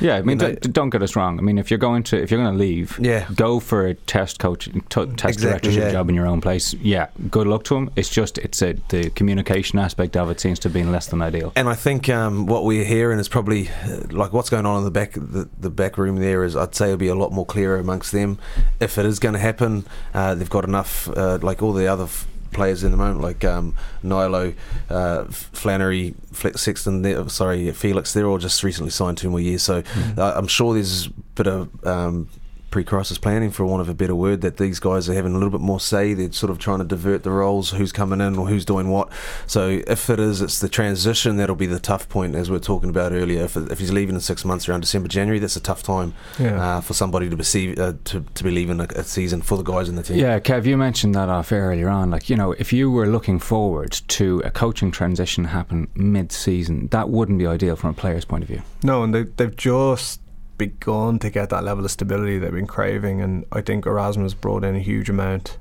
Yeah, I mean, You know- don't, don't get us wrong. I mean, if you're going to if you're going to leave, Yeah. go for a test coach, t- test Exactly, directorship yeah. job in your own place. Yeah, good luck to him. It's just it's a, the communication aspect of it seems to have been less than ideal. And I think um, what we're hearing is probably uh, like what's going on in the back the, the back room there is I'd say it'll be a lot more clearer amongst them if it is going to happen. Uh, they've got enough uh, like all the other. F- Players in the moment like um, Nilo, uh, Flannery, Sexton, sorry Felix, they're all just recently signed two more years. So uh, I'm sure there's a bit of um, pre-crisis planning, for want of a better word, that these guys are having a little bit more say. They're sort of trying to divert the roles, who's coming in or who's doing what. So if it is, it's the transition that'll be the tough point, as we are talking about earlier. If, if he's leaving in six months around December, January, that's a tough time Yeah. uh, for somebody to perceive uh, to, to be leaving a, a season for the guys in the team. Yeah, Kev, you mentioned that off air earlier on. Like, you know, if you were looking forward to a coaching transition happen mid season, that wouldn't be ideal from a player's point of view. No, and they, they've just begun to get that level of stability they've been craving, and I think Erasmus brought in a huge amount.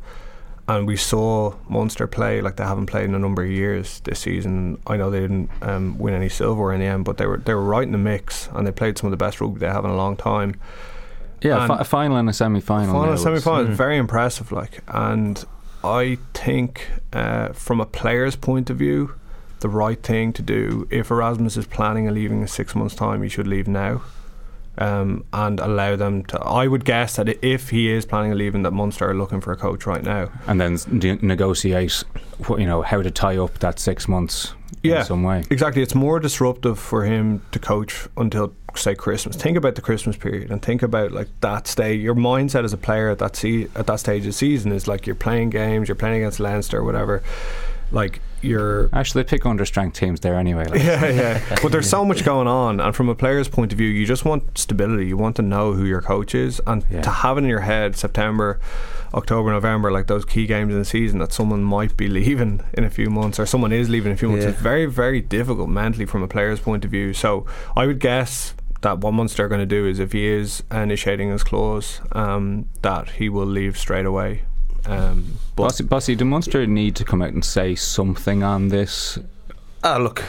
And we saw Munster play like they haven't played in a number of years this season. I know they didn't um, win any silver in the end, but they were they were right in the mix, and they played some of the best rugby they have in a long time. Yeah, a And- a final and a semi final. Final and semi final, is very impressive. Like, and I think uh, from a player's point of view, the right thing to do if Erasmus is planning on leaving in six months' time, he should leave now. Um, and allow them to. I would guess that if he is planning on leaving, that Munster are looking for a coach right now. And then negotiate, you know, how to tie up that six months Yeah, in some way. Exactly. It's more disruptive for him to coach until say Christmas. Think about the Christmas period and think about like that stage. Your mindset as a player at that se- at that stage of the season is like you're playing games, you're playing against Leinster, whatever. Like you're Actually, they pick under strength teams there anyway. Like. yeah, yeah. But there's so much going on, and from a player's point of view, you just want stability. You want to know who your coach is, and Yeah. to have it in your head September, October, November, like those key games in the season, that someone might be leaving in a few months, or someone is leaving in a few months. Yeah. It's very, very difficult mentally from a player's point of view. So I would guess that what Munster are going to do is if he is initiating his clause, um, that he will leave straight away. Um, but Bossy, Bossy, do Munster need to come out and say something on this? Uh, look,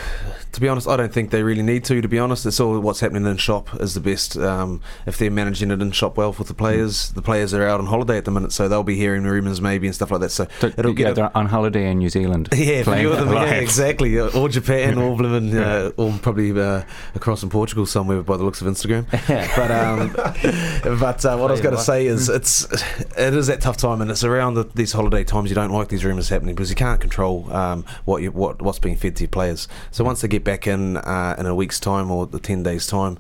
to be honest, I don't think they really need to. To be honest, it's all what's happening in shop is the best. Um, if they're managing it in shop well with the players, the players are out on holiday at the minute, so they'll be hearing the rumours maybe and stuff like that. So it'll yeah, get they're on holiday in New Zealand. Yeah, for few of them, yeah, exactly. Uh, Or Japan, or blooming, uh, or probably uh, across in Portugal somewhere by the looks of Instagram. but um, but uh, what I was going to say is it's it is that tough time, and it's around the, these holiday times you don't like these rumours happening because you can't control um, what you what what's being fed to your players. So once they get back in uh, in a week's time or the ten days time.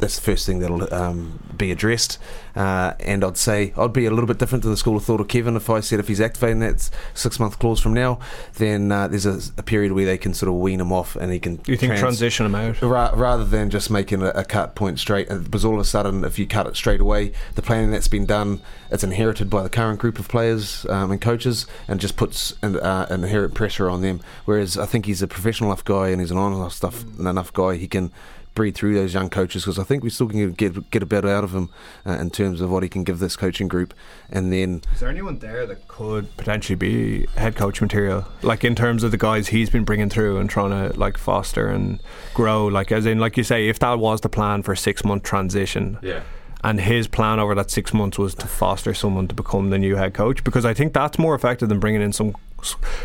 That's the first thing that'll um, be addressed. Uh, and I'd say I'd be a little bit different to the school of thought of Kevin if I said if he's activating that six month clause from now, then uh, there's a, a, period where they can sort of wean him off and he can. You think trans- transition him out ra- rather than just making a, a, cut point straight? Because all of a sudden, if you cut it straight away, the planning that's been done, it's inherited by the current group of players um, and coaches, and just puts an, uh, inherent pressure on them. Whereas I think he's a professional enough guy and he's an honest stuff enough guy. He can breed through those young coaches because I think we still can get get a bit out of him uh, in terms of what he can give this coaching group. And then, is there anyone there that could potentially be head coach material, like in terms of the guys he's been bringing through and trying to like foster and grow? Like as in, like you say, if that was the plan for a six month transition, yeah and his plan over that six months was to foster someone to become the new head coach because I think that's more effective than bringing in some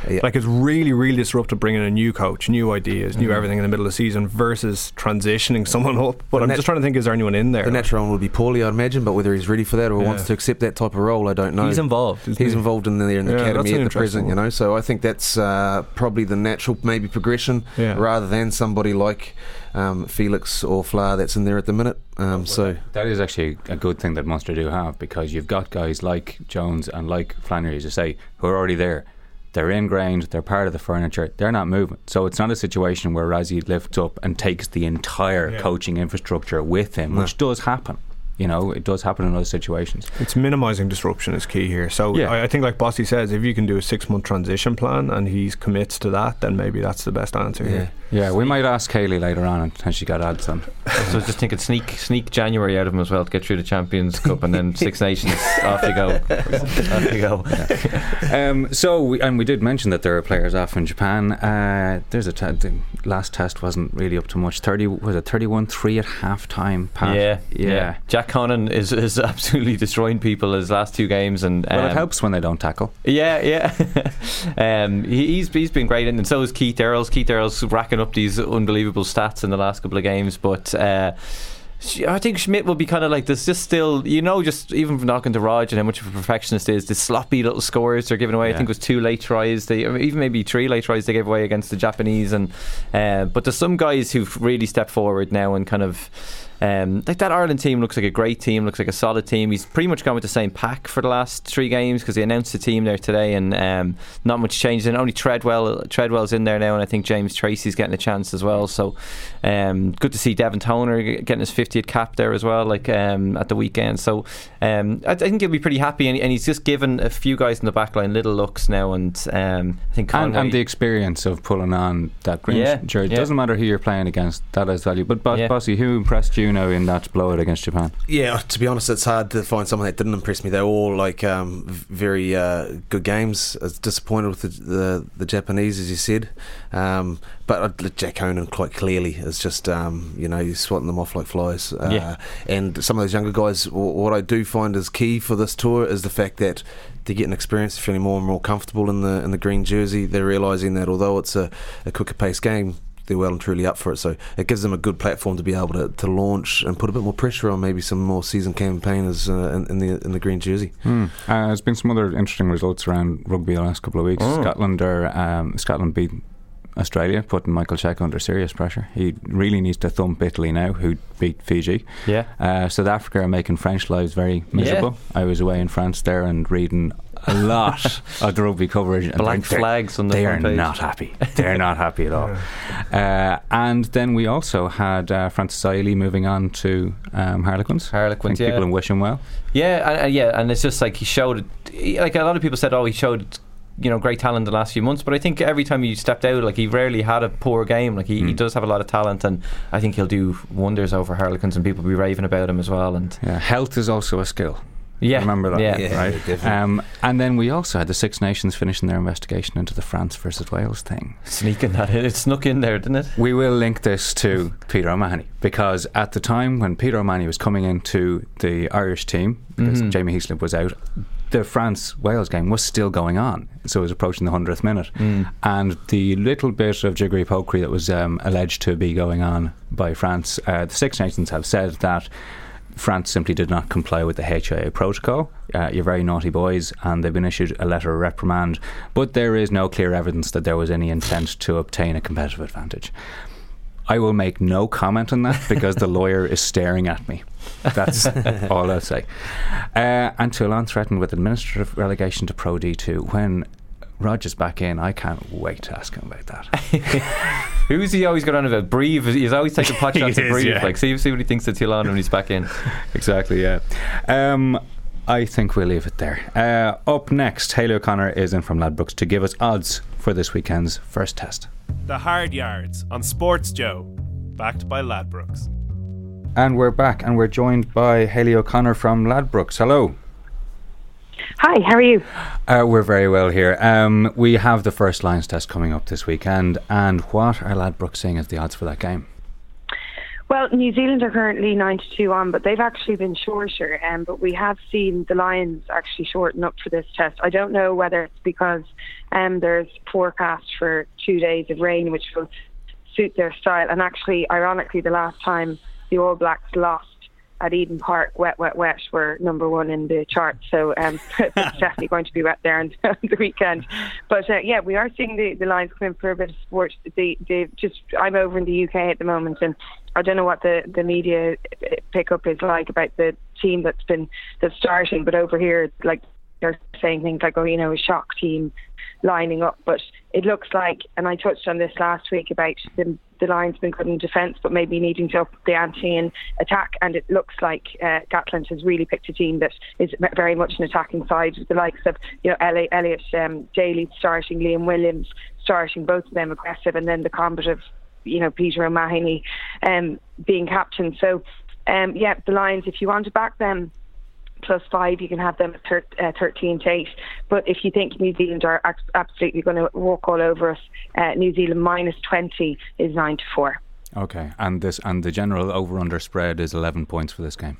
yeah. Like it's really, really disruptive bringing a new coach, new ideas, new mm-hmm. everything in the middle of the season versus transitioning someone up. But the I'm nat- just trying to think: is there anyone in there? The natural one would be Paulie, I'd imagine, but whether he's ready for that or yeah. wants to accept that type of role, I don't know. He's involved. He's he? involved in there in the yeah, academy at the present, you know. So I think that's uh, probably the natural maybe progression rather than somebody like. Um, Felix or Fla that's in there at the minute. Um, so that is actually a good thing that Munster do have because you've got guys like Jones and like Flannery, as you say, who are already there. They're ingrained. They're part of the furniture. They're not moving. So it's not a situation where Rassie lifts up and takes the entire yeah. coaching infrastructure with him, no. which does happen. You know, it does happen in those situations. It's minimising disruption is key here. So yeah. I, I, think, like Bossy says, if you can do a six month transition plan and he commits to that, then maybe that's the best answer yeah. here. Yeah, we might ask Hayley later on and she got ads on. so just thinking sneak sneak January out of him as well to get through the Champions Cup and then Six Nations off you go. off you go. Yeah. Um, so we, and we did mention that there are players off in Japan. Uh, there's a t- the last test wasn't really up to much. Thirty was it thirty one three at half time. Yeah, yeah, yeah. Jack Conan is, is absolutely destroying people his last two games, and um, well, it um, helps when they don't tackle. Yeah, yeah. um, he, he's he's been great, and so is Keith Earls. Keith Earls racking up these unbelievable stats in the last couple of games, but. Uh, I think Schmidt will be kind of like this. Just still, you know, just even from talking to Raj and how much of a perfectionist is, the sloppy little scores they're giving away. Yeah. I think it was two late tries. They even maybe three late tries they gave away against the Japanese. And uh, but there's some guys who've really stepped forward now and kind of um, like that Ireland team looks like a great team, looks like a solid team. He's pretty much gone with the same pack for the last three games because he announced the team there today, and um, not much change. And only Treadwell, Treadwell's in there now, and I think James Tracy's getting a chance as well. So um, good to see Devin Toner getting his 50th cap there as well, like um, at the weekend. So um, I, I, think he'll be pretty happy, and, and, he's just given a few guys in the back line little looks now, and um, I think and, and, the experience of pulling on that green yeah, jersey. Yeah. Doesn't matter who you're playing against, that has value. But Boss, yeah. Bossy, who impressed you? know in that blowout against Japan? Yeah, to be honest, it's hard to find someone that didn't impress me. They're all like um, very uh, good games. I was disappointed with the, the, the Japanese, as you said, um, but Jack Conan quite clearly is just um, you know he's swatting them off like flies. Uh, yeah. and some of those younger guys. What I do find is key for this tour is the fact that they're getting experience, feeling more and more comfortable in the in the green jersey. They're realising that although it's a, a quicker paced game, they're well and truly up for it. So it gives them a good platform to be able to, to launch and put a bit more pressure on maybe some more seasoned campaigners uh, in, in, the in the green jersey. Hmm. Uh, there's been some other interesting results around rugby the last couple of weeks. Oh. Scotland are um, Scotland beat Australia, putting Michael Cheika under serious pressure. He really needs to thump Italy now, who beat Fiji. Yeah. Uh, South Africa are making French lives very miserable. Yeah. I was away in France there and reading a lot of the rugby coverage. Black flags on the They are page. not happy. They're not happy at all. Uh, and then we also had uh, Francis Saili moving on to um, Harlequins. Harlequins, yeah. People wish him well. Yeah, uh, yeah, and it's just like he showed. Like a lot of people said, oh, he showed you know great talent the last few months but I think every time he stepped out like he rarely had a poor game like he, mm. he hmm. does have a lot of talent and I think he'll do wonders over Harlequins and people will be raving about him as well and yeah health is also a skill yeah, remember that. Yeah, yeah right. Um, and then we also had the Six Nations finishing their investigation into the France versus Wales thing. Sneaking that in, it snuck in there, didn't it? We will link this to Peter O'Mahony because at the time when Peter O'Mahony was coming into the Irish team, because mm-hmm. Jamie Heaslip was out, the France Wales game was still going on, so it was approaching the hundredth minute, mm. and the little bit of jiggery pokery that was um, alleged to be going on by France, uh, the Six Nations have said that. France simply did not comply with the HIA protocol. Uh, you're very naughty boys, and they've been issued a letter of reprimand. But there is no clear evidence that there was any intent to obtain a competitive advantage. I will make no comment on that because the lawyer is staring at me. That's all I'll say. Uh, and Toulon threatened with administrative relegation to Pro D2 when Roger's back in. I can't wait to ask him about that. Who's he always going on about? Breve. He's always taking pot shots at Breve. yeah. Like, see, see what he thinks of Toulon when he's back in. exactly, yeah. Um, I think we'll leave it there. Uh, up next, Hayley O'Connor is in from Ladbrokes to give us odds for this weekend's first test. The Hard Yards on Sports Joe, backed by Ladbrokes. And we're back, and we're joined by Hayley O'Connor from Ladbrokes. Hello. Hi, how are you? Uh, we're very well here. Um, we have the first Lions test coming up this weekend, and what are Ladbrokes saying as the odds for that game? Well, New Zealand are currently 9 to 2 on, but they've actually been shorter. Um, but we have seen the Lions actually shorten up for this test. I don't know whether it's because um, there's forecast for two days of rain, which will suit their style. And actually, ironically, the last time the All Blacks lost at Eden Park, wet, wet, wet, were number one in the chart. So um, it's definitely going to be wet there on the weekend. But uh, yeah, we are seeing the, the Lions come in for a bit of sport. They, they just, I'm over in the UK at the moment, and I don't know what the, the media pickup is like about the team that's been that's starting, but over here, like they're saying things like, oh, you know, a shock team lining up. But it looks like, and I touched on this last week about the, the Lions been good in defence, but maybe needing to up the ante in attack. And it looks like uh, Gatland has really picked a team that is very much an attacking side. With the likes of, you know, Elliot, Elliot um, Daly starting, Liam Williams starting, both of them aggressive, and then the combative you know Peter O'Mahony um, being captain. So um, yeah, the Lions. If you want to back them plus five, you can have them at thir- uh, thirteen to eight. But if you think New Zealand are ac- absolutely going to walk all over us, uh, New Zealand minus twenty is nine to four. Okay, and this and the general over/under spread is eleven points for this game.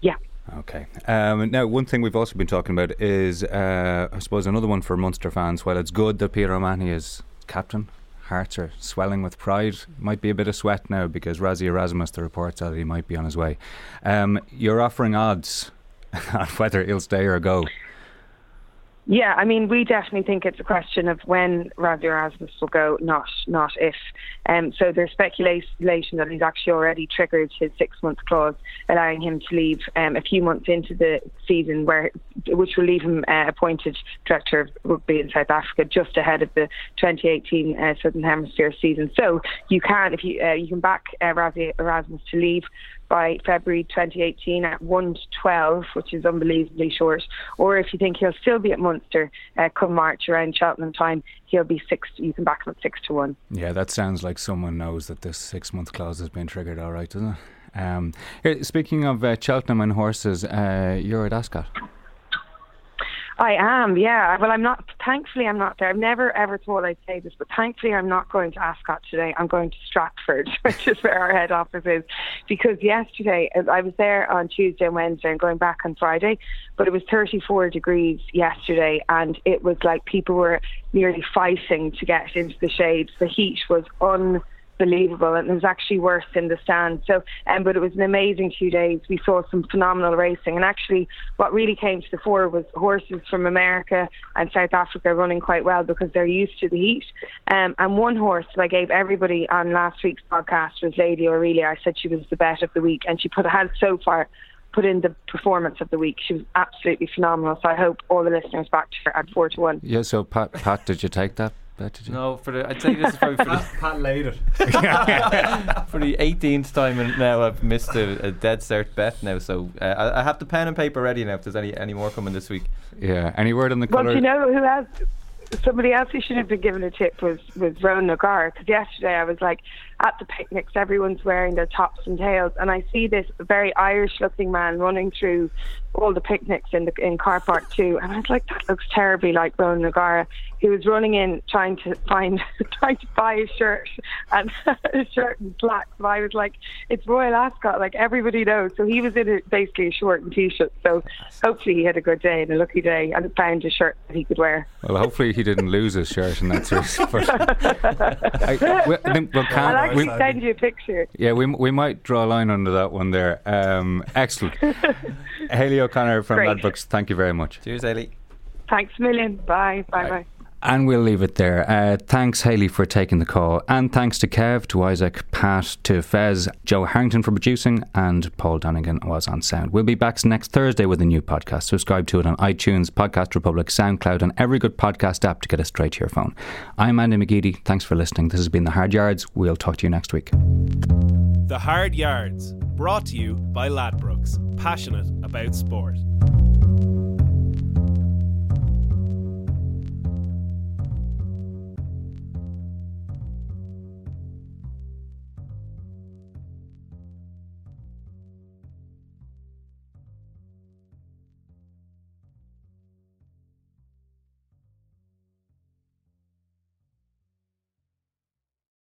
Yeah. Okay. Um, now, one thing we've also been talking about is, uh, I suppose, another one for Munster fans. While it's good that Peter O'Mahony is captain, hearts are swelling with pride. Might be a bit of sweat now because Rassie Erasmus, the reports that he might be on his way. Um, you're offering odds on whether he'll stay or go. Yeah, I mean, we definitely think it's a question of when Rassie Erasmus will go, not not if. Um, so there's speculation that he's actually already triggered his six month clause, allowing him to leave um, a few months into the season, where which will leave him uh, appointed director of rugby in South Africa just ahead of the 2018 uh, Southern Hemisphere season. So you can, if you uh, you can back uh, Rassie Erasmus to leave by February 2018 at 1 to 12, which is unbelievably short. Or if you think he'll still be at Munster uh, come March around Cheltenham time, he'll be six. You can back him at six to one. Yeah, that sounds like someone knows that this six month clause has been triggered. All right, doesn't it? Um, here, speaking of uh, Cheltenham and horses, uh, you're at Ascot. I am, yeah. Well, I'm not. Thankfully, I'm not there. I've never ever thought I'd say this, but thankfully, I'm not going to Ascot today. I'm going to Stratford, which is where our head office is, because yesterday I was there on Tuesday and Wednesday, and going back on Friday, but it was 34 degrees yesterday, and it was like people were nearly fighting to get into the shades. The heat was un believable and it was actually worse in the stand so um, but it was an amazing two days. We saw some phenomenal racing and actually what really came to the fore was horses from America and South Africa running quite well because they're used to the heat. Um, and one horse that I gave everybody on last week's podcast was Lady Aurelia. I said she was the bet of the week and she put had so far put in the performance of the week. She was absolutely phenomenal. So I hope all the listeners backed her at 4 to 1 Yeah, so Pat, Pat did you take that? Bet, did? No, for the I'd say this is probably for the Pat laid it. for the 18th time and now I've missed a, a dead cert bet now. So uh, I, I have the pen and paper ready now. If there's any any more coming this week. Yeah. Any word on the Well, colour? do you know who has somebody else who should have been given a tip was was Ronan O'Gara because yesterday I was like at the picnics everyone's wearing their tops and tails and I see this very Irish looking man running through all the picnics in the in car park too and I was like that looks terribly like Ronan O'Gara he was running in trying to find trying to buy a shirt and a shirt and slacks and I was like it's Royal Ascot like everybody knows so he was in a, basically a short and t-shirt so hopefully he had a good day and a lucky day and found a shirt that he could wear Well, hopefully he didn't lose his shirt and that's his first. I, we, I think, well, I'll actually we, send you a picture yeah, we, we might draw a line under that one there. Um, excellent. Hayley O'Connor from Great. Ladbrokes, thank you very much. Cheers, Hayley. thanks a million bye bye bye And we'll leave it there. Uh, thanks, Hayley, for taking the call. And thanks to Kev, to Isaac, Pat, to Fez, Joe Harrington for producing, and Paul Donegan was on sound. We'll be back next Thursday with a new podcast. Subscribe to it on iTunes, Podcast Republic, SoundCloud, and every good podcast app to get it straight to your phone. I'm Andy McGeady. Thanks for listening. This has been The Hard Yards. We'll talk to you next week. The Hard Yards, brought to you by Ladbrokes, passionate about sport.